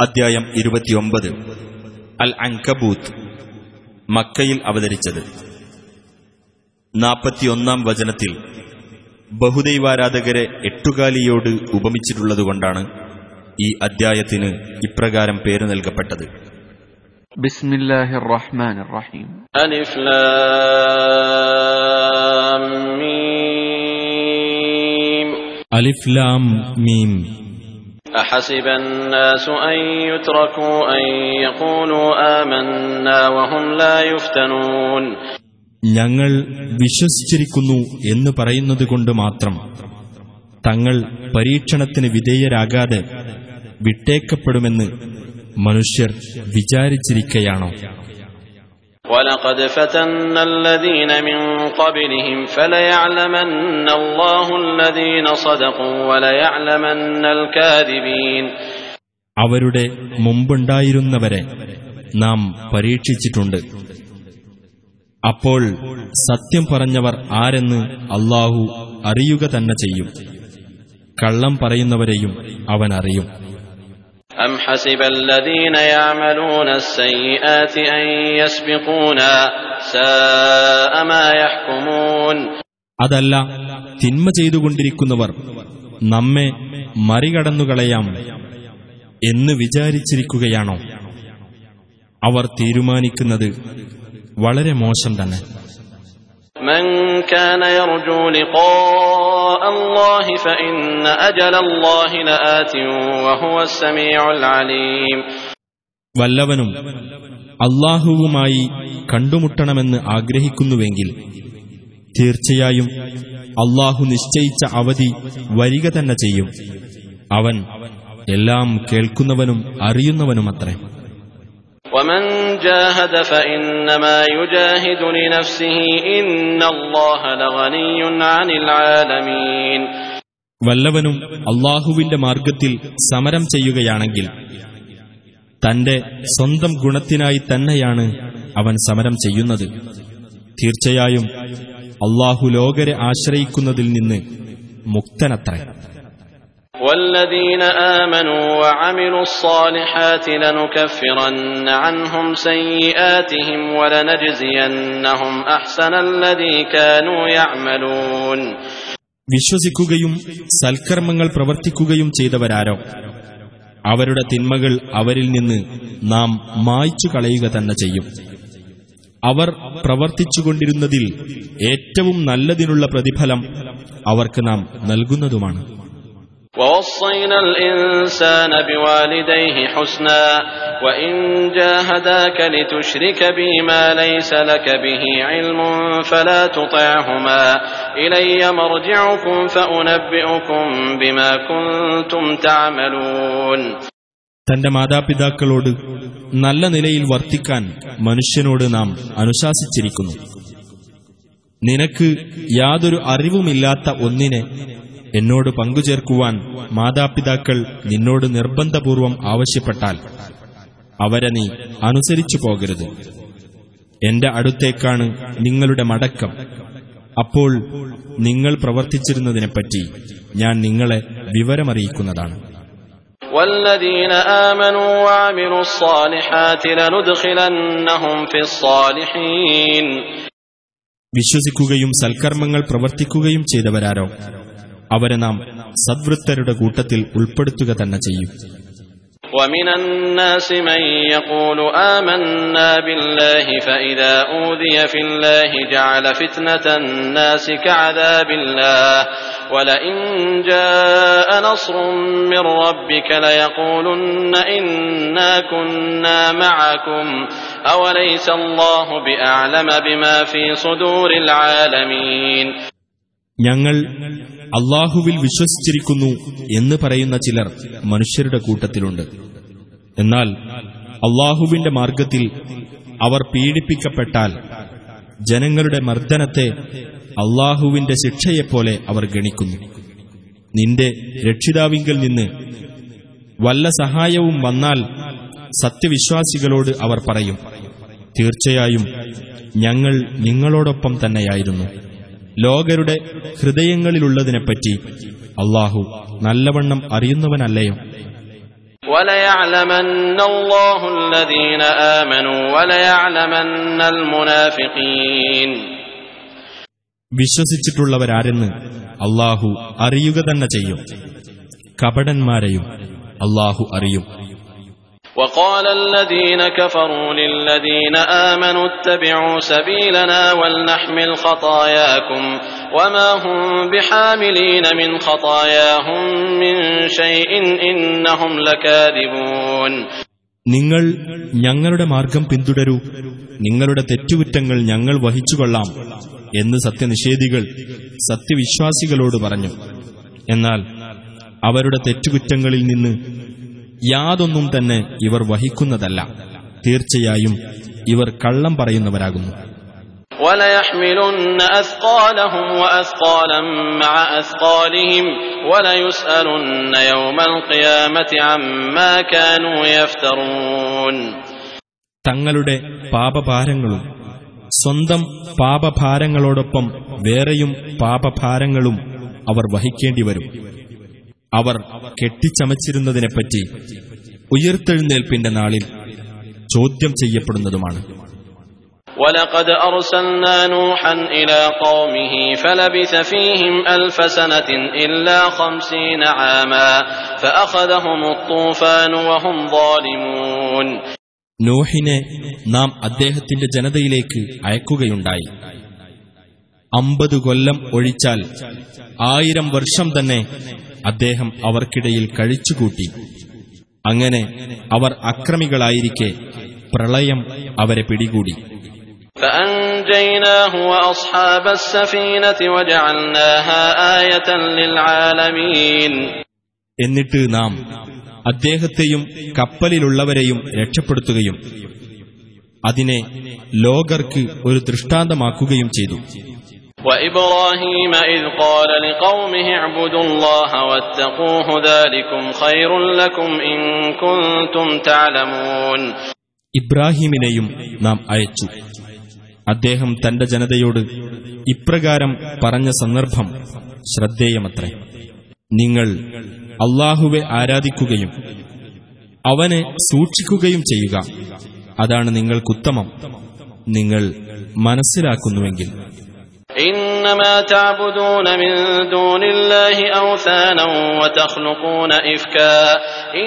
അധ്യായം ഇരുപത്തിയൊമ്പത്. അൽ അങ്കബൂത്ത് മക്കയിൽ അവതരിച്ചത്. നാൽപ്പത്തിയൊന്നാം വചനത്തിൽ ബഹുദൈവാരാധകരെ എട്ടുകാലിയോട് ഉപമിച്ചിട്ടുള്ളതുകൊണ്ടാണ് ഈ അദ്ധ്യായത്തിന് ഇപ്രകാരം പേര് നൽകപ്പെട്ടത്. ബിസ്മില്ലാഹിർ റഹീം ലാം മീം. أحسب الناس أن يتركوا أن يقولوا آمنا وهم لا يفتنون ഞങ്ങൾ വിശ്വസിച്ചിരിക്കുന്നു എന്ന് പറയുന്നത് കൊണ്ട് മാത്രം തങ്ങൾ പരീക്ഷണത്തിന് വിധേയരാകാതെ വിട്ടേക്കപ്പെടുമെന്ന് മനുഷ്യർ വിചാരിച്ചിരിക്കയാണോ ولقد فتنا الذين من قبلهم فليعلمن الله الذين صدقوا وليعلمن الكاذبين അവരുടെ മുമ്പുണ്ടായിരുന്നവരെ നാം പരീക്ഷിച്ചിട്ടുണ്ട് അപ്പോൾ സത്യം പറഞ്ഞവർ ആരെന്ന് അള്ളാഹു അറിയുക തന്നെ ചെയ്യും കള്ളം പറയുന്നവരെയും അവൻ അറിയും أم حسب الذين يعملون السيئات أن يسبقونا ساء ما يحكمون അതല്ല തിന്മ ചെയ്തുകൊണ്ടിരിക്കുന്നവർ നമ്മെ മറികടന്നുകളയാം എന്ന് വിചാരിച്ചിരിക്കുകയാണോ അവർ തീരുമാനിക്കുന്നത് വളരെ മോശം തന്നെ من كان يرجو لقاء الله فإن أجل الله لآت وهو السميع العليم വല്ലവനും അള്ളാഹുവുമായി കണ്ടുമുട്ടണമെന്ന് ആഗ്രഹിക്കുന്നുവെങ്കിൽ തീർച്ചയായും അള്ളാഹു നിശ്ചയിച്ച അവധി വരിക തന്നെ ചെയ്യും അവൻ എല്ലാം കേൾക്കുന്നവനും അറിയുന്നവനുമത്രേ ومن جاهد فإنما يجاهد لنفسه إن الله لغني عن العالمين വല്ലവനും അള്ളാഹുവിന്റെ മാർഗത്തിൽ സമരം ചെയ്യുകയാണെങ്കിൽ തന്റെ സ്വന്തം ഗുണത്തിനായി തന്നെയാണ് അവൻ സമരം ചെയ്യുന്നത് തീർച്ചയായും അള്ളാഹു ലോകരെ ആശ്രയിക്കുന്നതിൽ നിന്ന് മുക്തനത്രേ والذين آمنوا وعملوا الصالحات لنكفرن عنهم سيئاتهم ولنجزينهم أحسن الذي كانوا يعملون വിശ്വസിക്കുകയും സൽക്കർമ്മങ്ങൾ പ്രവർത്തിക്കുകയും ചെയ്തവരാരോ അവരുടെ തിന്മകൾ അവരിൽ നിന്ന് നാം മായ്ച്ചു കളയുക തന്നെ ചെയ്യും അവർ പ്രവർത്തിച്ചുകൊണ്ടിരുന്നതിൽ ഏറ്റവും നല്ലതിനുള്ള പ്രതിഫലം അവർക്ക് നാം നൽകുന്നതുമാണ് ووصينا الإنسان بوالديه حسنا وإن جاهداك لتشرك بي ما ليس لك به علم فلا تطعهما إلي مرجعكم فأنبئكم بما كنتم تعملون തന്റെ മാതാപിതാക്കളോട് നല്ല നിലയിൽ വർത്തിക്കാൻ മനുഷ്യനോട് നാം അനുശാസിച്ചിരിക്കുന്നു നിനക്ക് യാതൊരു അറിവുമില്ലാത്ത ഒന്നിനെ എന്നോട് പങ്കുചേർക്കുവാൻ മാതാപിതാക്കൾ നിന്നോട് നിർബന്ധപൂർവം ആവശ്യപ്പെട്ടാൽ അവരെ നീ അനുസരിച്ചു പോകരുത് എന്റെ അടുത്തേക്കാണ് നിങ്ങളുടെ മടക്കം അപ്പോൾ നിങ്ങൾ പ്രവർത്തിച്ചിരുന്നതിനെപ്പറ്റി ഞാൻ നിങ്ങളെ വിവരമറിയിക്കുന്നതാണ് والذين آمنوا وعملوا الصالحات لندخلنهم في الصالحين വിശ്വസിക്കുകയും സൽക്കർമ്മങ്ങൾ പ്രവർത്തിക്കുകയും ചെയ്തവരാരോ അവരെ നാം സദ്വൃത്തരുടെ കൂട്ടത്തിൽ ഉൾപ്പെടുത്തുക തന്നെ ചെയ്യും ومن الناس من يقول آمنا بالله فإذا أوذي في الله جعل فتنة الناس كعذاب الله ولئن جاء نصر من ربك ليقولن إنا كنا معكم أوليس الله بأعلم بما في صدور العالمين ഞങ്ങൾ അള്ളാഹുവിൽ വിശ്വസിച്ചിരിക്കുന്നു എന്ന് പറയുന്ന ചിലർ മനുഷ്യരുടെ കൂട്ടത്തിലുണ്ട്. എന്നാൽ അള്ളാഹുവിന്റെ മാർഗത്തിൽ അവർ പീഡിപ്പിക്കപ്പെട്ടാൽ ജനങ്ങളുടെ മർദ്ദനത്തെ അള്ളാഹുവിന്റെ ശിക്ഷയെപ്പോലെ അവർ ഗണിക്കുന്നു. നിന്റെ രക്ഷിതാവിങ്കിൽ നിന്ന് വല്ല സഹായവും വന്നാൽ സത്യവിശ്വാസികളോട് അവർ പറയും തീർച്ചയായും ഞങ്ങൾ നിങ്ങളോടൊപ്പം തന്നെയായിരുന്നു. ലോകരുടെ ഹൃദയങ്ങളിലുള്ളതിനെപ്പറ്റി അള്ളാഹു നല്ലവണ്ണം അറിയുന്നവനല്ലയോ? വിശ്വസിച്ചിട്ടുള്ളവരാരെന്ന് അള്ളാഹു അറിയുക തന്നെ ചെയ്യും. കപടന്മാരെയും അള്ളാഹു അറിയും. وقال الذين كفروا للذين آمنوا اتبعوا سبيلنا ولنحمل خطاياكم وما هم بحاملين من خطاياهم من شيء إنهم لكاذبون നിങ്ങൾ ഞങ്ങളുടെ മാർഗം പിന്തുടരൂ നിങ്ങളുടെ തെറ്റുകുറ്റങ്ങൾ ഞങ്ങൾ വഹിച്ചുകൊള്ളാം എന്ന് സത്യനിഷേധികൾ സത്യവിശ്വാസികളോട് പറഞ്ഞു എന്നാൽ അവരുടെ തെറ്റുകുറ്റങ്ങളിൽ നിന്ന് യാതൊന്നും തന്നെ ഇവർ വഹിക്കുന്നതല്ല. തീർച്ചയായും ഇവർ കള്ളം പറയുന്നവരാകുന്നു. തങ്ങളുടെ പാപഭാരങ്ങളും സ്വന്തം പാപഭാരങ്ങളോടൊപ്പം വേറെയും പാപഭാരങ്ങളും അവർ വഹിക്കേണ്ടി വരും അവർ കെട്ടിച്ചമച്ചിരുന്നതിനെപ്പറ്റി ഉയർത്തെഴുന്നേൽപ്പിന്റെ നാളിൽ ചോദ്യം ചെയ്യപ്പെടുന്നതുമാണ് ولقد أرسلنا نوحا إلى قومه فلبث فيهم ألف سنة إلا خمسين عاما فأخذهم الطوفان وهم ظالمون നോഹിനെ നാം അദ്ദേഹത്തിന്റെ ജനതയിലേക്ക് അയക്കുകയുണ്ടായി അമ്പത് കൊല്ലം ഒഴിച്ചാൽ ആയിരം വർഷം തന്നെ അദ്ദേഹം അവർക്കിടയിൽ കഴിച്ചുകൂട്ടി. അങ്ങനെ അവർ അക്രമികളായിരിക്കെ പ്രളയം അവരെ പിടികൂടി. എന്നിട്ട് നാം അദ്ദേഹത്തെയും കപ്പലിലുള്ളവരെയും രക്ഷപ്പെടുത്തുകയും അതിനെ ലോകർക്ക് ഒരു ദൃഷ്ടാന്തമാക്കുകയും ചെയ്തു. وإبراهيم إذ قال لقومه اعبدوا الله واتقوه ذلكم خير لكم إن كنتم تعلمون ഇബ്രാഹിമിനെയും നാം അയച്ചു അദ്ദേഹം തന്റെ ജനതയോട് ഇപ്രകാരം പറഞ്ഞ സന്ദർഭം ശ്രദ്ധേയമത്രേ നിങ്ങൾ അള്ളാഹുവെ ആരാധിക്കുകയും അവനെ സൂക്ഷിക്കുകയും ചെയ്യുക അതാണ് നിങ്ങൾക്കുത്തമം നിങ്ങൾ മനസ്സിലാക്കുന്നുവെങ്കിൽ إنما تعبدون من دون الله أوثانا وتخلقون إفكا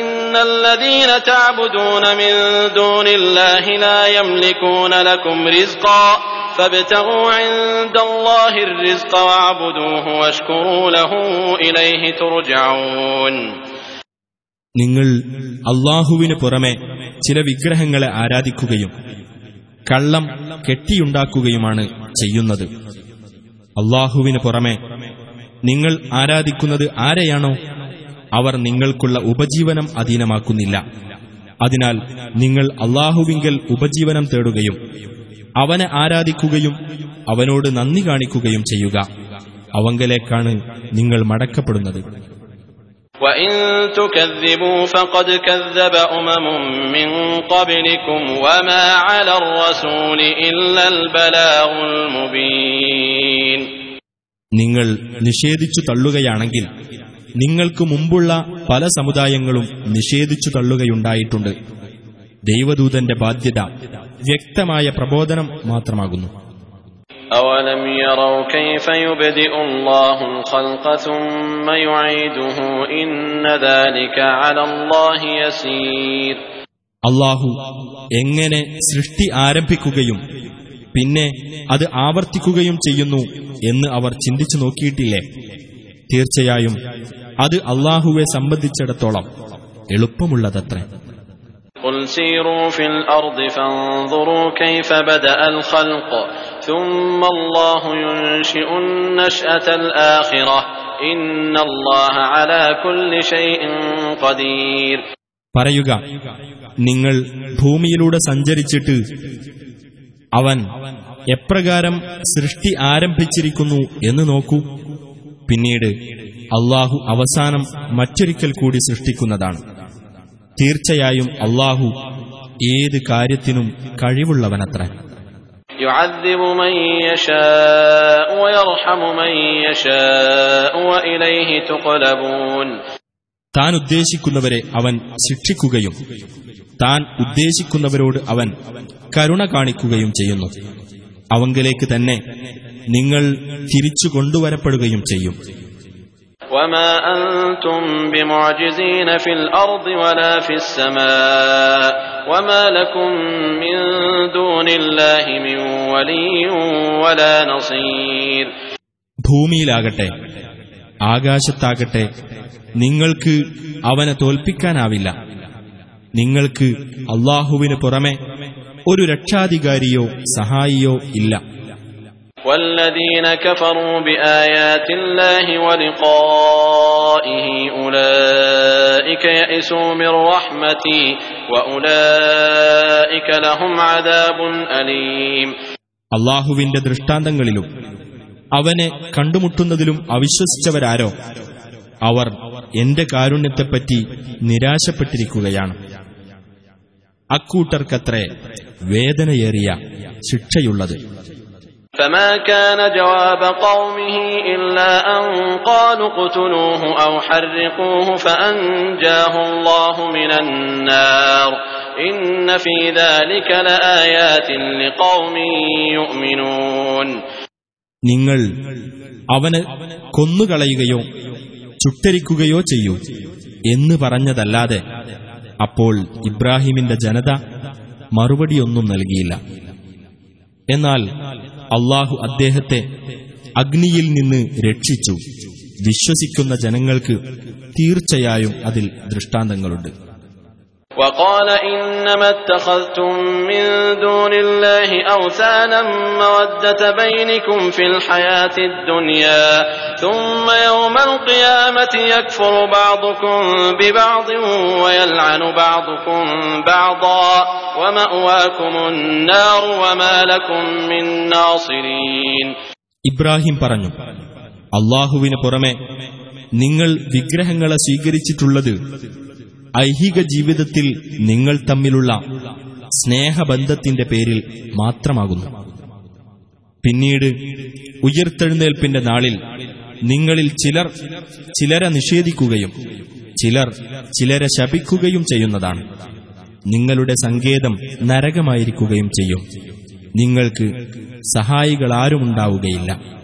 إن الذين تعبدون من دون الله لا يملكون لكم رزقا فابتغوا عند الله الرزق واعبدوه واشكروا له إليه ترجعون നിങ്ങൾ അള്ളാഹുവിന് പുറമെ ചില വിഗ്രഹങ്ങളെ ആരാധിക്കുകയും കള്ളം കെട്ടിയുണ്ടാക്കുകയുമാണ് ചെയ്യുന്നത് അള്ളാഹുവിന് പുറമെ നിങ്ങൾ ആരാധിക്കുന്നത് ആരെയാണോ അവർ നിങ്ങൾക്കുള്ള ഉപജീവനം അധീനമാക്കുന്നില്ല. അതിനാൽ നിങ്ങൾ അള്ളാഹുവിങ്കൽ ഉപജീവനം തേടുകയും അവനെ ആരാധിക്കുകയും അവനോട് നന്ദി കാണിക്കുകയും ചെയ്യുക. അവങ്കലേക്കാണ് നിങ്ങൾ മടക്കപ്പെടുന്നത്. وإن تكذبوا فقد كذب أمم من قبلكم وما على الرسول إلا البلاغ المبين നിങ്ങൾ നിഷേധിച്ചു തള്ളുകയാണെങ്കിൽ നിങ്ങൾക്ക് മുമ്പുള്ള പല സമുദായങ്ങളും നിഷേധിച്ചു തള്ളുകയുണ്ടായിട്ടുണ്ട് ദൈവദൂതന്റെ ബാധ്യത വ്യക്തമായ പ്രബോധനം മാത്രമാകുന്നു أولم يروا كيف يبدئ الله الخلق ثم يعيده إن ذلك على الله يسير അള്ളാഹു എങ്ങനെ സൃഷ്ടി ആരംഭിക്കുകയും പിന്നെ അത് ആവർത്തിക്കുകയും ചെയ്യുന്നു എന്ന് അവർ ചിന്തിച്ചു നോക്കിയിട്ടില്ലേ തീർച്ചയായും അത് അള്ളാഹുവെ സംബന്ധിച്ചിടത്തോളം എളുപ്പമുള്ളതത്രേ قل سيروا في الأرض فانظروا كيف بدأ الخلق ثم الله ينشئ النشأة الآخرة إن الله على كل شيء قدير പറയുക നിങ്ങൾ ഭൂമിയിലൂടെ സഞ്ചരിച്ചിട്ട് അവൻ എപ്രകാരം സൃഷ്ടി ആരംഭിച്ചിരിക്കുന്നു എന്ന് നോക്കൂ പിന്നീട് അള്ളാഹു അവസാനം മറ്റൊരിക്കൽ കൂടി സൃഷ്ടിക്കുന്നതാണ് തീർച്ചയായും അള്ളാഹു ഏത് കാര്യത്തിനും കഴിവുള്ളവനത്ര يعذب من يشاء ويرحم من يشاء وإليه تقلبون താൻ ഉദ്ദേശിക്കുന്നവരെ അവൻ ശിക്ഷിക്കുകയും താൻ ഉദ്ദേശിക്കുന്നവരോട് അവൻ കരുണ കാണിക്കുകയും ചെയ്യുന്നു അവങ്കലേക്ക് തന്നെ നിങ്ങൾ തിരിച്ചു കൊണ്ടുവരപ്പെടുകയും ചെയ്യും وما أنتم بمعجزين في الأرض ولا في السماء وما لكم من دون الله من ولي ولا نصير ഭൂമിയിലാകട്ടെ ആകാശത്താകട്ടെ നിങ്ങൾക്ക് അവനെ തോൽപ്പിക്കാനാവില്ല നിങ്ങൾക്ക് അള്ളാഹുവിന് പുറമെ ഒരു രക്ഷാധികാരിയോ സഹായിയോ ഇല്ല والذين كفروا بآيات الله ولقائه أولئك يئسوا من رحمتي وأولئك لهم عذاب أليم അള്ളാഹുവിന്റെ ദൃഷ്ടാന്തങ്ങളിലും അവനെ കണ്ടുമുട്ടുന്നതിലും അവിശ്വസിച്ചവരാരോ അവർ എന്റെ കാരുണ്യത്തെപ്പറ്റി നിരാശപ്പെട്ടിരിക്കുകയാണ് അക്കൂട്ടർക്കത്രേ വേദനയേറിയ ശിക്ഷയുള്ളത് فما كان جواب قومه إلا أن قالوا اقتلوه أو حرقوه فأنجاه الله من النار إن في ذلك لآيات لقوم يؤمنون നിങ്ങൾ അവന് കൊന്നുകളയുകയോ ചുട്ടരിക്കുകയോ ചെയ്യൂ എന്ന് പറഞ്ഞതല്ലാതെ അപ്പോൾ ഇബ്രാഹിമിന്റെ ജനത മറുപടിയൊന്നും നൽകിയില്ല എന്നാൽ അള്ളാഹു അദ്ദേഹത്തെ അഗ്നിയിൽ നിന്ന് രക്ഷിച്ചു. വിശ്വസിക്കുന്ന ജനങ്ങൾക്ക് തീർച്ചയായും അതിൽ ദൃഷ്ടാന്തങ്ങളുണ്ട്. وقال إنما اتخذتم من دون الله أوثانا مودة بينكم في الحياة الدنيا ثم يوم القيامة يكفر بعضكم ببعض ويلعن بعضكم بعضا ومأواكم النار وما لكم من ناصرين ഇബ്രാഹിം പറഞ്ഞു അള്ളാഹുവിന് പുറമെ നിങ്ങൾ വിഗ്രഹങ്ങളെ സ്വീകരിച്ചിട്ടുള്ളത് ഐഹിക ജീവിതത്തിൽ നിങ്ങൾ തമ്മിലുള്ള സ്നേഹബന്ധത്തിന്റെ പേരിൽ മാത്രമാകുന്നു. പിന്നീട് ഉയർത്തെഴുന്നേൽപ്പിന്റെ നാളിൽ നിങ്ങളിൽ ചിലർ ചിലരെ നിഷേധിക്കുകയും ചിലർ ചിലരെ ശപിക്കുകയും ചെയ്യുന്നതാണ്. നിങ്ങളുടെ സങ്കേതം നരകമായിരിക്കുകയും ചെയ്യും. നിങ്ങൾക്ക് സഹായികളാരുമുണ്ടാവുകയില്ല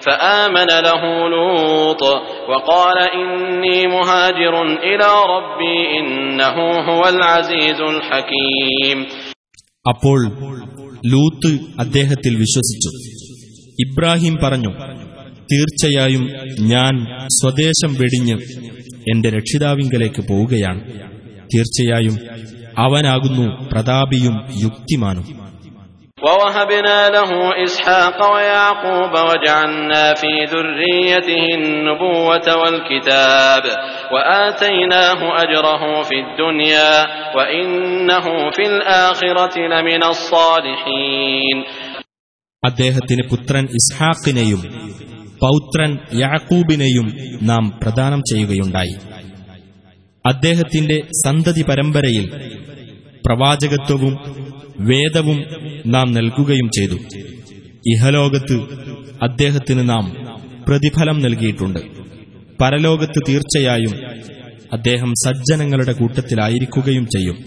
فآمن له لوط وقال إني مهاجر إلى ربي إنه هو العزيز الحكيم അപ്പോൾ ലൂത്ത് അദ്ദേഹത്തിൽ വിശ്വസിച്ചു ഇബ്രാഹിം പറഞ്ഞു തീർച്ചയായും ഞാൻ സ്വദേശം വെടിഞ്ഞ് എന്റെ രക്ഷിതാവിങ്കലേക്ക് പോവുകയാണ് തീർച്ചയായും അവനാകുന്നു പ്രതാപിയും യുക്തിമാനും ووهبنا له إسحاق ويعقوب وجعلنا في ذريته النبوة والكتاب وآتيناه أجره في الدنيا وإنه في الآخرة لمن الصالحين അദ്ദേഹത്തിന് പുത്രൻ ഇസ്ഹാക്കിനെയും പൗത്രൻ യാക്കൂബിനെയും നാം പ്രദാനം ചെയ്യുകയുണ്ടായി അദ്ദേഹത്തിന്റെ സന്തതി പരമ്പരയിൽ പ്രവാചകത്വവും വേദവും നാം നൽകുകയും ചെയ്തു ഇഹലോകത്ത് അദ്ദേഹത്തിന് നാം പ്രതിഫലം നൽകിയിട്ടുണ്ട് പരലോകത്ത് തീർച്ചയായും അദ്ദേഹം സജ്ജനങ്ങളുടെ കൂട്ടത്തിലായിരിക്കുകയും ചെയ്യും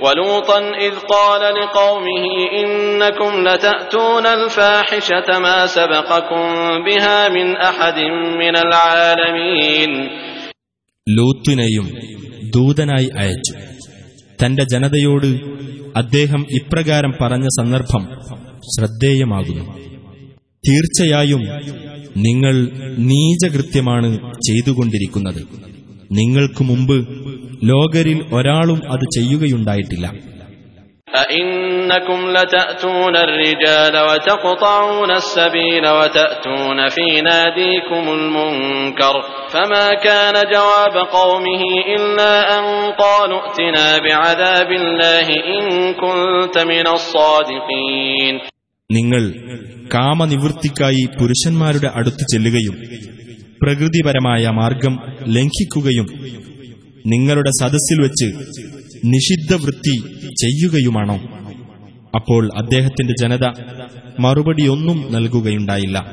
ولوطا إذ قال لقومه إنكم لتأتون الفاحشة ما سبقكم بها من أحد من العالمين ലൂത്തിനെയും ദൂതനായി അയച്ചു തന്റെ ജനതയോട് അദ്ദേഹം ഇപ്രകാരം പറഞ്ഞ സന്ദർഭം ശ്രദ്ധേയമാകുന്നു. തീർച്ചയായും നിങ്ങൾ നീചകൃത്യമാണ് ചെയ്തുകൊണ്ടിരിക്കുന്നത്. നിങ്ങൾക്ക് മുമ്പ് ലോകരിൽ ഒരാളും അത് ചെയ്യുകയുണ്ടായിട്ടില്ല. أئنكم لتأتون الرجال وتقطعون السبيل وتأتون في ناديكم المنكر فما كان جواب قومه إلا أن قالوا ائتنا بعذاب الله إن كنت من الصادقين നിങ്ങൾ കാമനിവൃത്തിക്കായി പുരുഷന്മാരുടെ അടുത്ത് ചെല്ലുകയും പ്രകൃതിപരമായ മാർഗം ലംഘിക്കുകയും നിങ്ങളുടെ സദസ്സിൽ വെച്ച് നിഷിദ്ധ വൃത്തി ചെയ്യുകയുമാണോ? അപ്പോൾ അദ്ദേഹത്തിന്റെ ജനത മറുപടിയൊന്നും നൽകുകയുണ്ടായില്ല.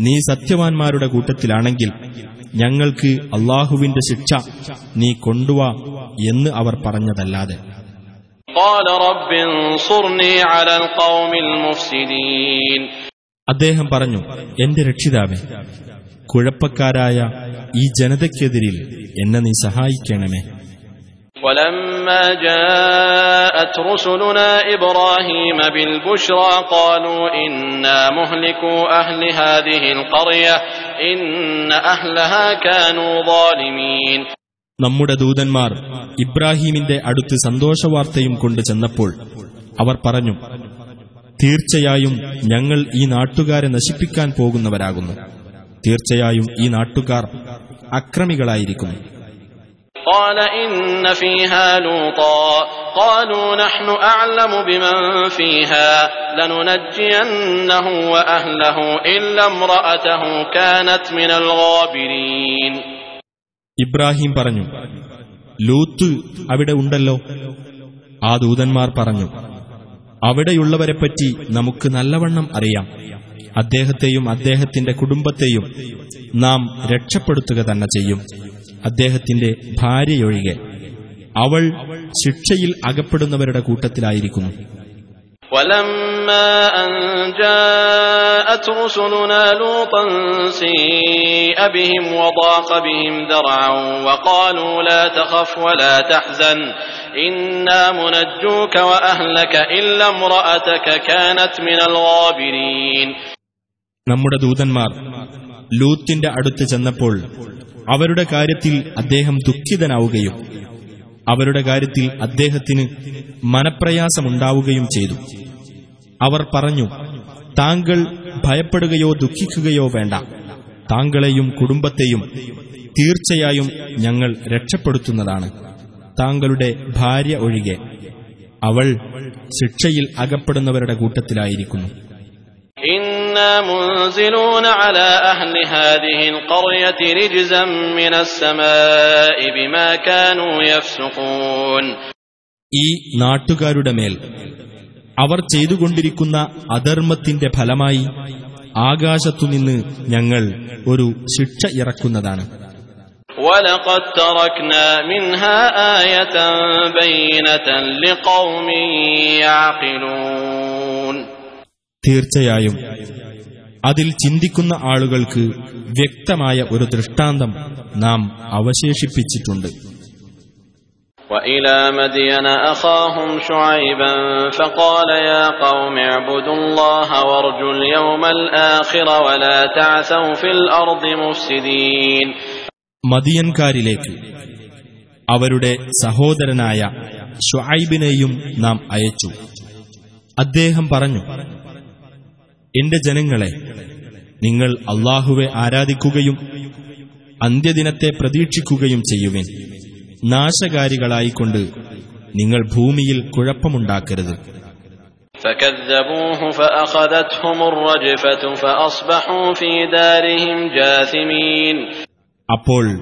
നീ സത്യവാൻമാരുടെ കൂട്ടത്തിലാണെങ്കിൽ ഞങ്ങൾക്ക് അള്ളാഹുവിന്റെ ശിക്ഷ നീ കൊണ്ടുവാ എന്ന് അവർ പറഞ്ഞതല്ലാതെ. അദ്ദേഹം പറഞ്ഞു എന്റെ രക്ഷിതാവേ കുഴപ്പക്കാരായ ഈ ജനതയ്ക്കെതിരിൽ എന്നെ നീ സഹായിക്കണമേ. ولما جاءت رسلنا إبراهيم بالبشرى قالوا إنا مهلكو أهل هذه القرية إن أهلها كانوا ظالمين നമ്മുടെ ദൂതന്മാർ ഇബ്രാഹീമിന്റെ അടുത്ത് സന്തോഷവാർത്തയും കൊണ്ട് ചെന്നപ്പോൾ അവർ പറഞ്ഞു തീർച്ചയായും ഞങ്ങൾ ഈ നാട്ടുകാരെ നശിപ്പിക്കാൻ പോകുന്നവരാകുന്നു തീർച്ചയായും ഈ നാട്ടുകാർ അക്രമികളായിരിക്കുന്നു قال إن فيها لوطا قالوا نحن أعلم بمن فيها لننجينه وأهله إلا امرأته كانت من الغابرين ഇബ്രാഹിം പറഞ്ഞു ലൂത്ത് അവിടെ ഉണ്ടല്ലോ ആ ദൂതന്മാർ പറഞ്ഞു അവിടെയുള്ളവരെപ്പറ്റി നമുക്ക് നല്ലവണ്ണം അറിയാം അദ്ദേഹത്തെയും അദ്ദേഹത്തിന്റെ കുടുംബത്തെയും നാം രക്ഷപ്പെടുത്തുക തന്നെ ചെയ്യും അദ്ദേഹത്തിന്റെ ഭാര്യയൊഴികെ അവൾ ശിക്ഷയിൽ അകപ്പെടുന്നവരുടെ കൂട്ടത്തിലായിരിക്കുന്നു ولما أن جاءت رسلنا لوطا سيء بهم وضاق بهم ذرعا وقالوا لا تخف ولا تحزن إنا منجوك وأهلك إلا امرأتك كانت من الغابرين നമ്മുടെ ദൂതന്മാർ ലൂത്തിന്റെ അടുത്ത് ചെന്നപ്പോൾ അവരുടെ കാര്യത്തിൽ അദ്ദേഹം ദുഃഖിതനാവുകയും അവരുടെ കാര്യത്തിൽ അദ്ദേഹത്തിന് മനപ്രയാസമുണ്ടാവുകയും ചെയ്തു. അവർ പറഞ്ഞു താങ്കൾ ഭയപ്പെടുകയോ ദുഃഖിക്കുകയോ വേണ്ട. താങ്കളെയും കുടുംബത്തെയും തീർച്ചയായും ഞങ്ങൾ രക്ഷപ്പെടുത്തുന്നതാണ്. താങ്കളുടെ ഭാര്യ ഒഴികെ അവൾ ശിക്ഷയിൽ അകപ്പെടുന്നവരുടെ കൂട്ടത്തിലായിരിക്കുന്നു. إنا منزلون على أهل هذه القرية رجزا من السماء بما كانوا يفسقون ഈ നാട്ടുകാരുടെ മേൽ അവർ ചെയ്തുകൊണ്ടിരിക്കുന്ന അധർമ്മത്തിന്റെ ഫലമായി ആകാശത്തുനിന്ന് ഞങ്ങൾ ഒരു ശിക്ഷ ഇറക്കുന്നതാണ് ولقد تركنا منها آية بينة لقوم يعقلون തീർച്ചയായും അതിൽ ചിന്തിക്കുന്ന ആളുകൾക്ക് വ്യക്തമായ ഒരു ദൃഷ്ടാന്തം നാം അവശേഷിപ്പിച്ചിട്ടുണ്ട് وإلى مدين أخاهم شعيبا فقال يا قوم اعبدوا الله وارجوا اليوم الآخر ولا تعثوا في الأرض مفسدين മദിയൻകാരിലേക്ക് അവരുടെ സഹോദരനായ ഷുഐബിനെയും നാം അയച്ചു അദ്ദേഹം പറഞ്ഞു എന്റെ ജനങ്ങളെ നിങ്ങൾ അള്ളാഹുവെ ആരാധിക്കുകയും അന്ത്യദിനത്തെ പ്രതീക്ഷിക്കുകയും ചെയ്യുവിൻ. നാശകാരികളായിക്കൊണ്ട് നിങ്ങൾ ഭൂമിയിൽ കുഴപ്പമുണ്ടാക്കരുത്. അപ്പോൾ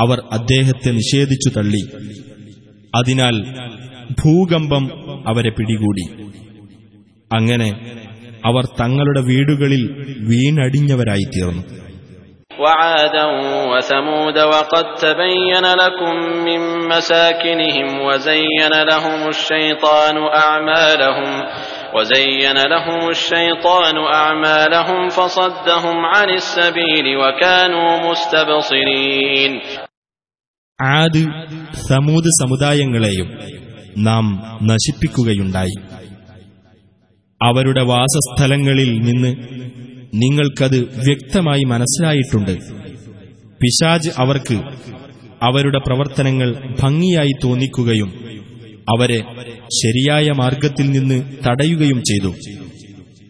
അവർ അദ്ദേഹത്തെ നിഷേധിച്ചു തള്ളി. അതിനാൽ ഭൂകമ്പം അവരെ പിടികൂടി. അങ്ങനെ അവർ തങ്ങളുടെ വീടുകളിൽ വീണടിഞ്ഞവരായിത്തീർന്നു وعادا وثمود وقد تبين لكم من مساكنهم وزين لهم الشيطان أعمالهم وزين لهم الشيطان أعمالهم فصدهم عن السبيل وكانوا مستبصرين ആദ് സമൂത് സമുദായങ്ങളെയും നാം നശിപ്പിക്കുകയുണ്ടായി അവരുടെ വാസസ്ഥലങ്ങളിൽ നിന്ന് നിങ്ങൾക്കത് വ്യക്തമായി മനസ്സിലായിട്ടുണ്ട് പിശാജ് അവർക്ക് അവരുടെ പ്രവർത്തനങ്ങൾ ഭംഗിയായി തോന്നിക്കുകയും അവരെ ശരിയായ മാർഗത്തിൽ നിന്ന് തടയുകയും ചെയ്തു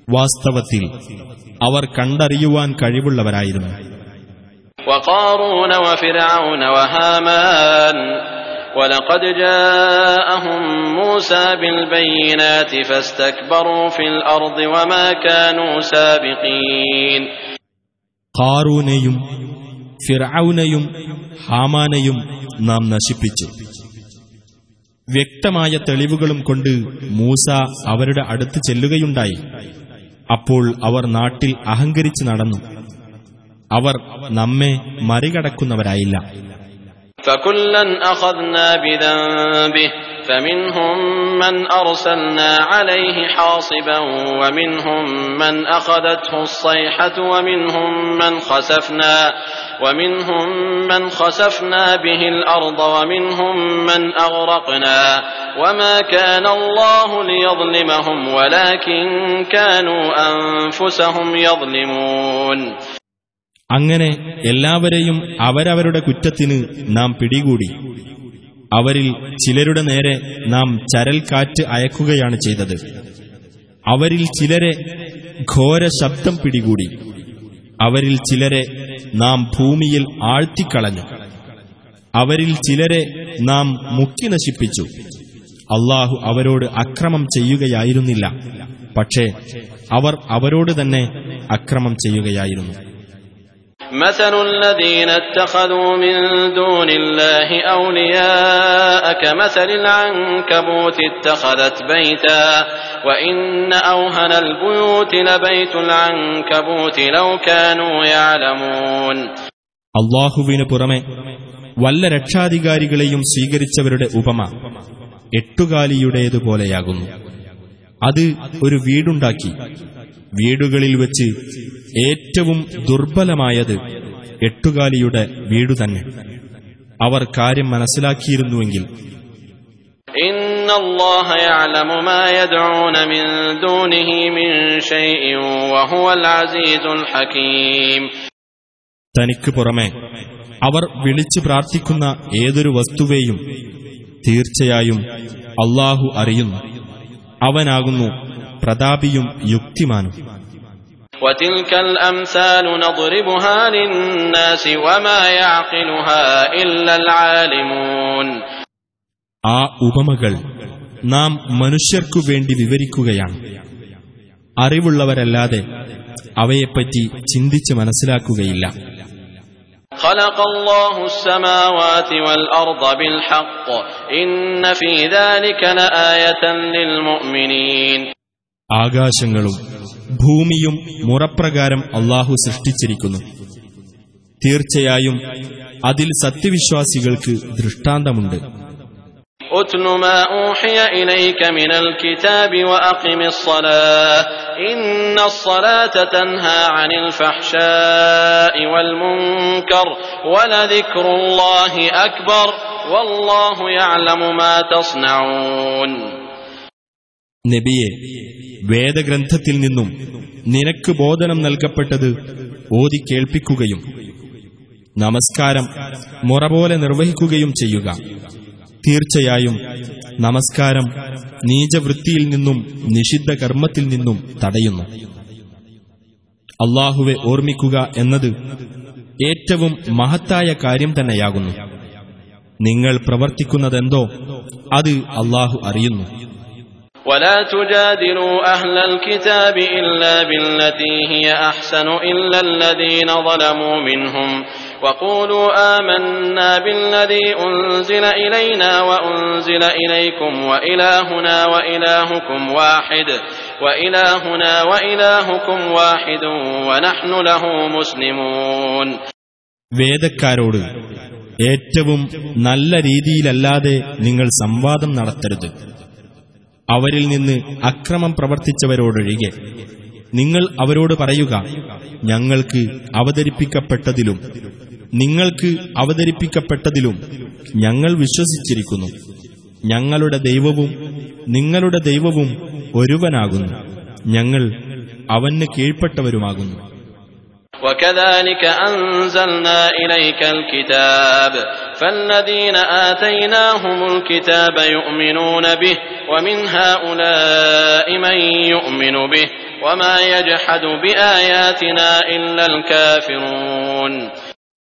വാസ്തവത്തിൽ അവർ കണ്ടറിയുവാൻ കഴിവുള്ളവരായിരുന്നു وقارون وفرعون وهامان ولقد جاءهم موسى بالبينات فاستكبروا في الأرض وما كانوا سابقين ഖാറൂനെയും ഫിർഔനെയും ഹാമാനെയും നാം നശിപ്പിച്ചു വ്യക്തമായ തെളിവുകളും കൊണ്ട് മൂസ അവരുടെ അടുത്ത് ചെല്ലുകയുണ്ടായി അപ്പോൾ അവർ നാട്ടിൽ അഹങ്കരിച്ച് നടന്നു അവർ നമ്മെ മറികടക്കുന്നവരായില്ല فكلا أخذنا بذنبه فمنهم من أرسلنا عليه حاصبا ومنهم من أخذته الصيحة ومنهم من خسفنا ومنهم من خسفنا به الأرض ومنهم من أغرقنا. وما كان الله ليظلمهم ولكن كانوا أنفسهم يظلمون. അങ്ങനെ എല്ലാവരെയും അവരവരുടെ കുറ്റത്തിന് നാം പിടികൂടി. അവരിൽ ചിലരുടെ നേരെ നാം ചരൽ കാറ്റ് അയക്കുകയാണ് ചെയ്തത്. അവരിൽ ചിലരെ ഘോര ശബ്ദം പിടികൂടി. അവരിൽ ചിലരെ നാം ഭൂമിയിൽ ആഴ്ത്തിക്കളഞ്ഞു. അവരിൽ ചിലരെ നാം മുക്കി നശിപ്പിച്ചു. അള്ളാഹു അവരോട് അക്രമം ചെയ്യുകയായിരുന്നില്ല. പക്ഷേ അവർ അവരോട് തന്നെ അക്രമം ചെയ്യുകയായിരുന്നു. مثل الذين اتخذوا من دون الله أولياء كمثل العنكبوت اتخذت بيتا وإن أوهن البيوت لبيت العنكبوت لو كانوا يعلمون അള്ളാഹുവിന് പുറമെ വല്ല രക്ഷാധികാരികളെയും സ്വീകരിച്ചവരുടെ ഉപമ എട്ടുകാലിയുടേതുപോലെയാകുന്നു അത് ഒരു വീടുണ്ടാക്കി വീടുകളിൽ വെച്ച് ഏറ്റവും ദുർബലമായത് എട്ടുകാലിയുടെ വീടു തന്നെ. അവർ കാര്യം മനസ്സിലാക്കിയിരുന്നുവെങ്കിൽ. തനിക്ക് പുറമെ അവർ വിളിച്ചു പ്രാർത്ഥിക്കുന്ന ഏതൊരു വസ്തുവേയും തീർച്ചയായും അള്ളാഹു അറിയുന്നു. അവനാകുന്നു പ്രതാപിയും യുക്തിമാനും وتلك الأمثال نضربها للناس وما يعقلها إلا العالمون ആ ഉപമകൾ നാം മനുഷ്യർക്കു വേണ്ടി വിവരിക്കുകയാണ് അറിവുള്ളവരല്ലാതെ അവയെപ്പറ്റി ചിന്തിച്ച് മനസ്സിലാക്കുകയില്ല خلق الله السماوات والأرض بالحق إن في ذلك لآية للمؤمنين ആകാശങ്ങളും ഭൂമിയും മുറപ്രകാരം അള്ളാഹു സൃഷ്ടിച്ചിരിക്കുന്നു തീർച്ചയായും അതിൽ സത്യവിശ്വാസികൾക്ക് ദൃഷ്ടാന്തമുണ്ട് اتل ما أوحي إليك من الكتاب وأقم الصلاة إن الصلاة تنهى عن الفحشاء والمنكر ولذكر الله أكبر والله يعلم ما تصنعون നബിയെ വേദഗ്രന്ഥത്തിൽ നിന്നും നിനക്ക് ബോധനം നൽകപ്പെട്ടത് ഓതി കേൾപ്പിക്കുകയും നമസ്കാരം മുറപോലെ നിർവഹിക്കുകയും ചെയ്യുക. തീർച്ചയായും നമസ്കാരം നീചവൃത്തിയിൽ നിന്നും നിഷിദ്ധ കർമ്മത്തിൽ നിന്നും തടയുന്നു. അള്ളാഹുവെ ഓർമ്മിക്കുക എന്നത് ഏറ്റവും മഹത്തായ കാര്യം തന്നെയാകുന്നു. നിങ്ങൾ പ്രവർത്തിക്കുന്നതെന്തോ അത് അള്ളാഹു അറിയുന്നു. ولا تجادلوا أهل الكتاب إلا بالتي هي أحسن إلا الذين ظلموا منهم وقولوا آمنا بالذي أنزل إلينا وأنزل إليكم وإلهنا وإلهكم واحد وإلهنا وإلهكم واحد ونحن له مسلمون വേദക്കാരോട് ഏറ്റവും നല്ല രീതിയിലല്ലാതെ നിങ്ങൾ സംവാദം നടത്തരുത് അവരിൽ നിന്ന് അക്രമം പ്രവർത്തിച്ചവരോടൊഴികെ. നിങ്ങൾ അവരോട് പറയുക ഞങ്ങൾക്ക് അവതരിപ്പിക്കപ്പെട്ടതിലും നിങ്ങൾക്ക് അവതരിപ്പിക്കപ്പെട്ടതിലും ഞങ്ങൾ വിശ്വസിച്ചിരിക്കുന്നു. ഞങ്ങളുടെ ദൈവവും നിങ്ങളുടെ ദൈവവും ഒരുവനാകുന്നു. ഞങ്ങൾ അവന് കീഴ്പ്പെട്ടവരുമാകുന്നു. وكذلك أنزلنا إليك الكتاب فالذين آتيناهم الكتاب يؤمنون به ومن هؤلاء من يؤمن به وما يجحد بآياتنا إلا الكافرون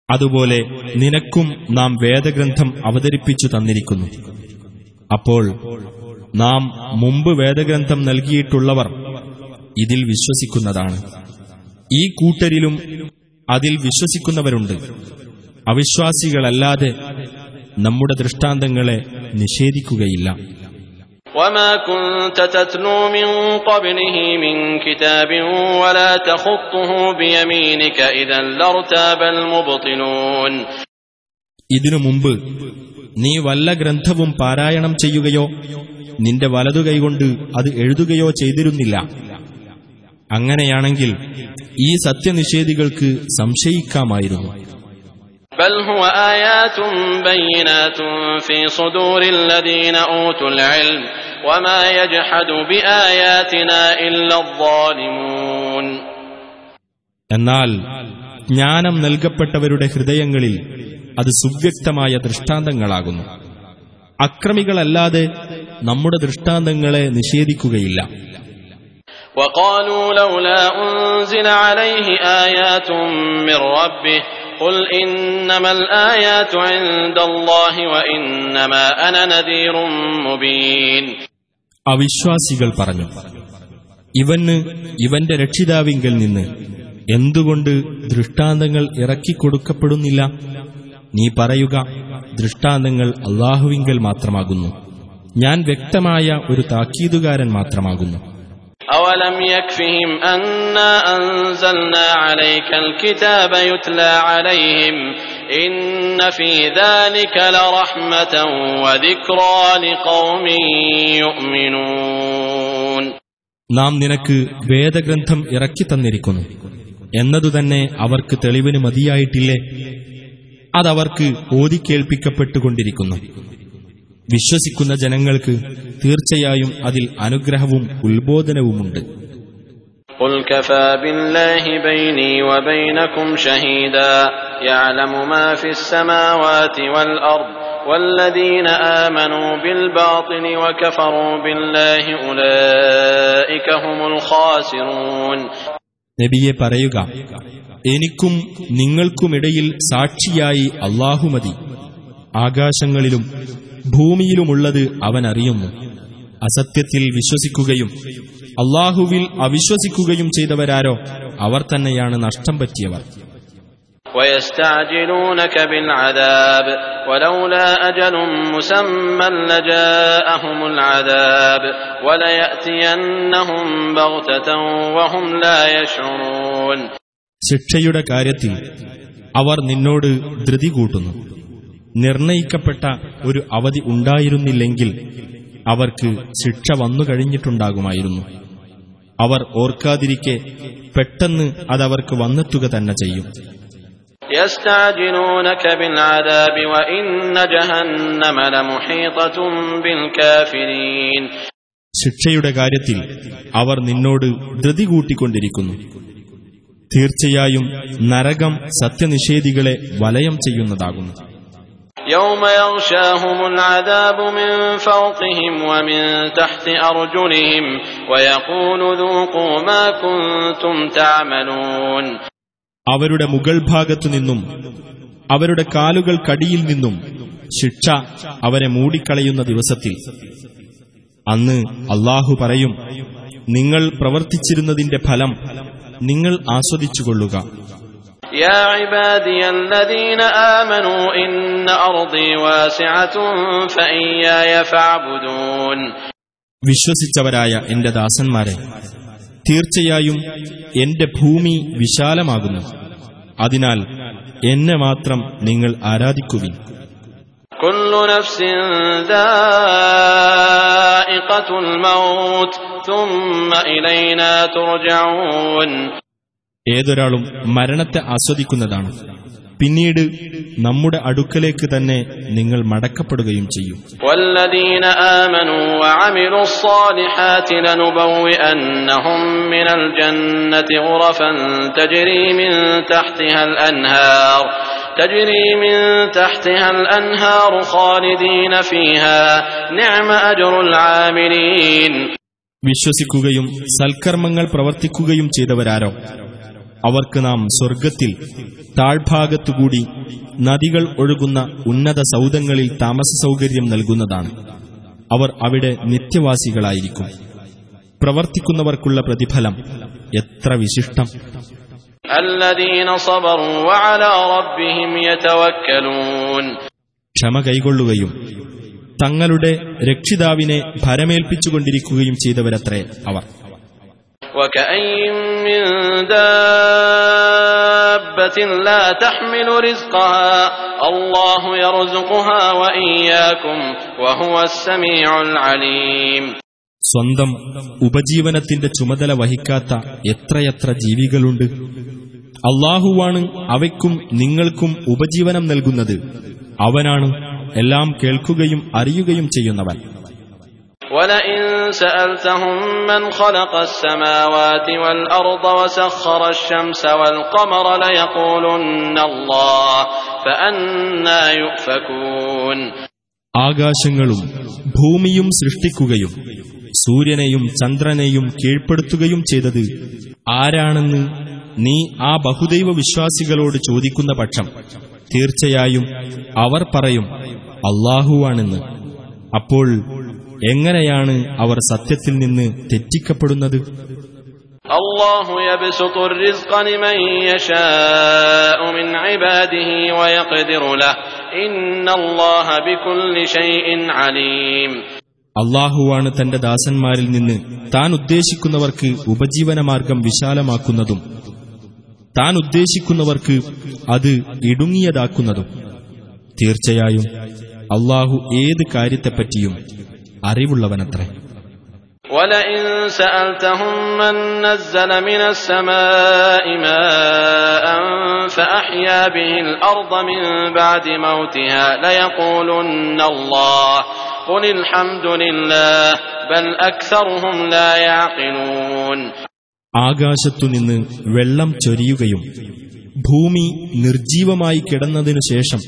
അതുപോലെ നിനക്കും നാം വേദഗ്രന്ഥം അവതരിപ്പിച്ചു തന്നിരിക്കുന്നു അപ്പോൾ നാം മുമ്പ് വേദഗ്രന്ഥം നൽകിയിട്ടുള്ളവർ ഇതിൽ വിശ്വസിക്കുന്നതാണ് ഈ കൂട്ടരിലും അതിൽ വിശ്വസിക്കുന്നവരുണ്ട് അവിശ്വാസികളല്ലാതെ നമ്മുടെ ദൃഷ്ടാന്തങ്ങളെ നിഷേധിക്കുകയില്ല وما كنت تتلو من قبله من كتاب ولا تخطه بيمينك إذا لارتاب المبطلون ഇതിനു മുമ്പ് നീ വല്ല ഗ്രന്ഥവും പാരായണം ചെയ്യുകയോ നിന്റെ വലതു കൈകൊണ്ട് അത് എഴുതുകയോ ചെയ്തിരുന്നില്ല അങ്ങനെയാണെങ്കിൽ ഈ സത്യനിഷേധികൾക്ക് സംശയിക്കാമായിരുന്നു بل هو آيات بينات في صدور الذين أوتوا العلم وما يجحد بآياتنا إلا الظالمون എന്നാൽ ജ്ഞാനം നൽകപ്പെട്ടവരുടെ ഹൃദയങ്ങളിൽ അത് സുവ്യക്തമായ ദൃഷ്ടാന്തങ്ങളാകുന്നു അക്രമികളല്ലാതെ നമ്മുടെ ദൃഷ്ടാന്തങ്ങളെ നിഷേധിക്കുകയില്ല وقالوا لولا أنزل عليه آيات من ربه قل إنما الآيات عند الله وإنما أنا نذير مبين അവിശ്വാസികൾ പറഞ്ഞു ഇവന് ഇവന്റെ രക്ഷിതാവിങ്കൽ നിന്ന് എന്തുകൊണ്ട് ദൃഷ്ടാന്തങ്ങൾ ഇറക്കിക്കൊടുക്കപ്പെടുന്നില്ല നീ പറയുക ദൃഷ്ടാന്തങ്ങൾ അള്ളാഹുവിങ്കൽ മാത്രമാകുന്നു ഞാൻ വ്യക്തമായ ഒരു താക്കീതുകാരൻ മാത്രമാകുന്നു أولم يكفهم أنا أنزلنا عليك الكتاب يتلى عليهم إن في ذلك لرحمة وذكرى لقوم يؤمنون നാം നിനക്ക് വേദഗ്രന്ഥം ഇറക്കി തന്നിരിക്കുന്നു എന്നതുതന്നെ അവർക്ക് തെളിവിന് മതിയായിട്ടില്ലേ അതവർക്ക് ഓതിക്കേൾപ്പിക്കപ്പെട്ടുകൊണ്ടിരിക്കുന്നു വിശ്വസിക്കുന്ന ജനങ്ങൾക്ക് തീർച്ചയായും അതിൽ അനുഗ്രഹവും ഉത്ബോധനവുമുണ്ട് قل كفى بالله بيني وبينكم شهيدا يعلم ما في السماوات والأرض والذين آمنوا بالباطل وكفروا بالله أولئك هم الخاسرون നബിയെ പറയുക എനിക്കും നിങ്ങൾക്കുമിടയിൽ സാക്ഷിയായി അള്ളാഹുമതി ആകാശങ്ങളിലും ഭൂമിയിലുമുള്ളത് അവൻ അറിയുന്നു അസത്യത്തിൽ വിശ്വസിക്കുകയും അള്ളാഹുവിൽ അവിശ്വസിക്കുകയും ചെയ്തവരാരോ അവർ തന്നെയാണ് നഷ്ടം പറ്റിയവർ ويستعجلونك بالعذاب ولولا أجل مسمى لجاءهم العذاب وليأتينهم بغتة وهم لا يشعرون ശിക്ഷയുടെ കാര്യത്തിൽ അവർ നിന്നോട് ധൃതി കൂട്ടുന്നു നിർണയിക്കപ്പെട്ട ഒരു അവധി ഉണ്ടായിരുന്നില്ലെങ്കിൽ അവർക്ക് ശിക്ഷ വന്നു കഴിഞ്ഞിട്ടുണ്ടാകുമായിരുന്നു. അവർ ഓർക്കാതിരിക്കെ പെട്ടെന്ന് അതവർക്ക് വന്നെത്തുക തന്നെ ചെയ്യും. ശിക്ഷയുടെ കാര്യത്തിൽ അവർ നിന്നോട് ധൃതി കൂട്ടിക്കൊണ്ടിരിക്കുന്നു. തീർച്ചയായും നരകം സത്യനിഷേധികളെ വലയം ചെയ്യുന്നതാകുന്നു. يوم يغشاهم العذاب من فوقهم ومن تحت أرجلهم ويقول ذوقوا ما كنتم تعملون അവരുടെ മുകൾ ഭാഗത്തു നിന്നും അവരുടെ കാലുകൾക്കടിയിൽ നിന്നും ശിക്ഷ അവരെ മൂടിക്കളയുന്ന ദിവസത്തിൽ അന്ന് അള്ളാഹു പറയും നിങ്ങൾ പ്രവർത്തിച്ചിരുന്നതിന്റെ ഫലം നിങ്ങൾ ആസ്വദിച്ചുകൊള്ളുക يا عبادي الذين آمنوا إن أرضي واسعة فإياي فاعبدون വിശ്വസിച്ചവരായ എന്റെ ദാസന്മാരെ തീർച്ചയായും എന്റെ ഭൂമി വിശാലമാകുന്നു അതിനാൽ എന്നെ മാത്രം നിങ്ങൾ ആരാധിക്കുവിൻ كل نفس ذائقة الموت ثم إلينا ترجعون ഏതൊരാളും മരണത്തെ ആസ്വദിക്കുന്നതാണ്. പിന്നീട് നമ്മുടെ അടുക്കലേക്ക് തന്നെ നിങ്ങൾ മടക്കപ്പെടുകയും ചെയ്യും. വിശ്വസിക്കുകയും സൽക്കർമ്മങ്ങൾ പ്രവർത്തിക്കുകയും ചെയ്തവരാരോ? അവർക്ക് നാം സ്വർഗത്തിൽ താഴ്ഭാഗത്തുകൂടി നദികൾ ഒഴുകുന്ന ഉന്നത സൗധങ്ങളിൽ താമസ സൗകര്യം നൽകുന്നതാണ്. അവർ അവിടെ നിത്യവാസികളായിരിക്കും. പ്രവർത്തിക്കുന്നവർക്കുള്ള പ്രതിഫലം എത്ര വിശിഷ്ടം. ക്ഷമ കൈകൊള്ളുകയും തങ്ങളുടെ രക്ഷിതാവിനെ ഭരമേൽപ്പിച്ചുകൊണ്ടിരിക്കുകയും ചെയ്തവരത്രേ അവർ. وكأي من دابة لا تحمل رزقها الله يرزقها وإياكم وهو السميع العليم സ്വന്തം ഉപജീവനത്തിന്റെ ചുമതല വഹിക്കാത്ത എത്രയെത്ര ജീവികളുണ്ട് അള്ളാഹുവാണ് അവയ്ക്കും നിങ്ങൾക്കും ഉപജീവനം നൽകുന്നത് അവനാണ് എല്ലാം കേൾക്കുകയും അറിയുകയും ചെയ്യുന്നവൻ ولئن سألتهم من خلق السماوات والأرض وسخر الشمس والقمر ليقولن الله فأنا يؤفكون ആകാശങ്ങളും ഭൂമിയും സൃഷ്ടിക്കുകയും സൂര്യനെയും ചന്ദ്രനെയും കീഴ്പ്പെടുത്തുകയും ചെയ്തത് ആരാണെന്ന് നീ ആ ബഹുദൈവ വിശ്വാസികളോട് ചോദിക്കുന്ന പക്ഷം തീർച്ചയായും അവർ പറയും അള്ളാഹുവാണെന്ന് അപ്പോൾ എങ്ങനെയാണ് അവർ സത്യത്തിൽ നിന്ന് തെറ്റിക്കപ്പെടുന്നത്? അള്ളാഹുവാണ് തന്റെ ദാസന്മാരിൽ നിന്ന് താൻ ഉദ്ദേശിക്കുന്നവർക്ക് ഉപജീവനമാർഗം വിശാലമാക്കുന്നതും താൻ ഉദ്ദേശിക്കുന്നവർക്ക് അത് ഇടുങ്ങിയതാക്കുന്നതും. തീർച്ചയായും അള്ളാഹു ഏത് കാര്യത്തെപ്പറ്റിയും അറിവുള്ളവനത്രേ ولئن سألتهم من نزل من السماء ماء فأحيا به الأرض من بعد موتها ليقولن الله قل الحمد لله بل أكثرهم لا يعقلون ആകാശത്തുനിന്ന് വെള്ളം ചൊരിയുകയും ഭൂമി നിർജീവമായി കിടന്നതിനു ശേഷം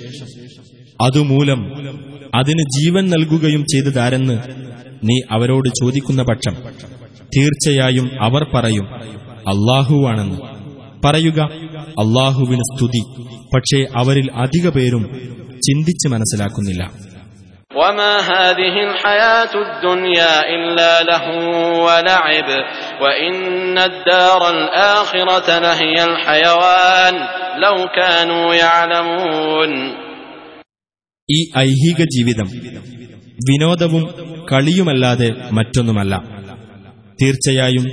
അതുമൂലം അതിന് ജീവൻ നൽകുകയും ചെയ്തതാരെന്ന് നീ അവരോട് ചോദിക്കുന്ന പക്ഷം തീർച്ചയായും അവർ പറയും അള്ളാഹുവാണെന്ന് പറയുക അള്ളാഹുവിന് സ്തുതി പക്ഷേ അവരിൽ അധിക പേരും ചിന്തിച്ച് മനസ്സിലാക്കുന്നില്ല وما هذه الحياة الدنيا إلا لهو ولعب وإن الدار الآخرة لهي الحيوان لو كانوا يعلمون ഈ ഐഹിക ജീവിതം വിനോദവും കളിയുമല്ലാതെ മറ്റൊന്നുമല്ല തീർച്ചയായും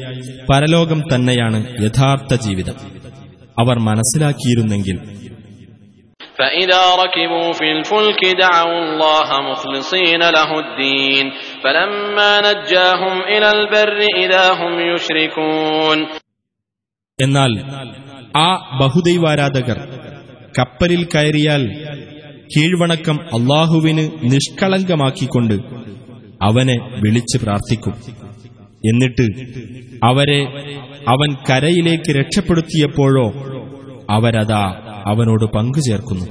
പരലോകം തന്നെയാണ് യഥാർത്ഥ ജീവിതം അവർ മനസ്സിലാക്കിയിരുന്നെങ്കിൽ فإذا ركبوا في الفلك دعوا الله مخلصين له الدين فلما نجاهم إلى البر إذا هم يشركون എന്നാൽ ആ ബഹുദൈവാരാധകർ കപ്പലിൽ കയറിയാൽ കീഴ്വണക്കം അള്ളാഹുവിന് നിഷ്കളങ്കമാക്കിക്കൊണ്ട് അവനെ വിളിച്ച് പ്രാർത്ഥിക്കും. എന്നിട്ട് അവരെ അവൻ കരയിലേക്ക് രക്ഷപ്പെടുത്തിയപ്പോഴോ അവരതാ അവനോട് പങ്കുചേർക്കുന്നു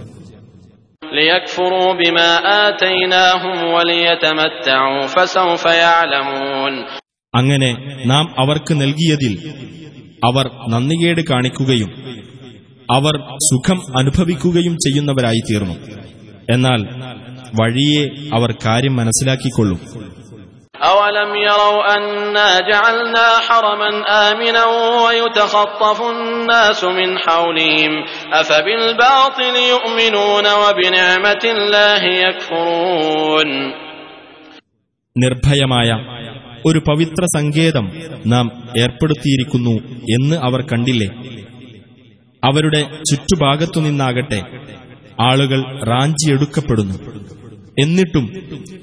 അങ്ങനെ നാം അവർക്ക് നൽകിയതിൽ അവർ നന്ദികേട് കാണിക്കുകയും അവർ സുഖം അനുഭവിക്കുകയും ചെയ്യുന്നവരായി തീർന്നു എന്നാൽ വഴിയെ അവർ കാര്യം മനസ്സിലാക്കിക്കൊള്ളും أولم يروا أنا جعلنا حرما آمنا ويتخطف الناس من حولهم أفبالباطل يؤمنون وبنعمة الله يكفرون നിർഭയമായ ഒരു പവിത്ര സങ്കേതം നാം ഏർപ്പെടുത്തിയിരിക്കുന്നു എന്ന് അവർ കണ്ടില്ലേ അവരുടെ ചുറ്റുഭാഗത്തുനിന്നാകട്ടെ ആളുകൾ റാഞ്ചിയെടുക്കപ്പെടുന്നു എന്നിട്ടും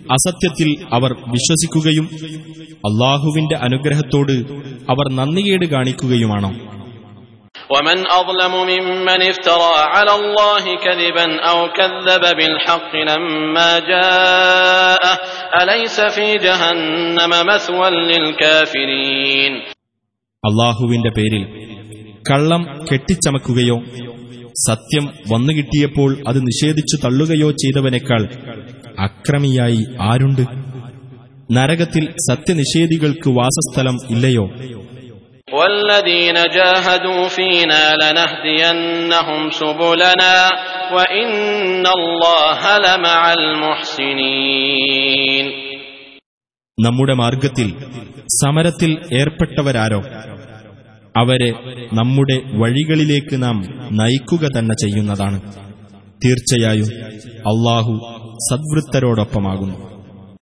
അസത്യത്തിൽ അവർ വിശ്വസിക്കുകയും അള്ളാഹുവിന്റെ അനുഗ്രഹത്തോട് അവർ നന്ദികേട് കാണിക്കുകയുമാണോ ومن أظلم ممن افترى على الله كذبا أو كذب بالحق لما جاءه أليس في جهنم مثوى للكافرين അള്ളാഹുവിന്റെ പേരിൽ കള്ളം കെട്ടിച്ചമക്കുകയോ സത്യം വന്നുകിട്ടിയപ്പോൾ അത് നിഷേധിച്ചു തള്ളുകയോ ചെയ്തവനേക്കാൾ അക്രമിയായി ആരുണ്ട് നരകത്തിൽ സത്യനിഷേധികൾക്ക് വാസസ്ഥലം ഇല്ലയോ والذين جاهدوا فينا لنهدينهم سبلنا وإن الله لمع المحسنين നമ്മുടെ മാർഗത്തിൽ സമരത്തിൽ ഏർപ്പെട്ടവരാരോ അവരെ നമ്മുടെ വഴികളിലേക്ക് നാം നയിക്കുക തന്നെ ചെയ്യുന്നതാണ്. തീർച്ചയായും അള്ളാഹു സദ്വൃത്തരോടൊപ്പമാകുന്നു.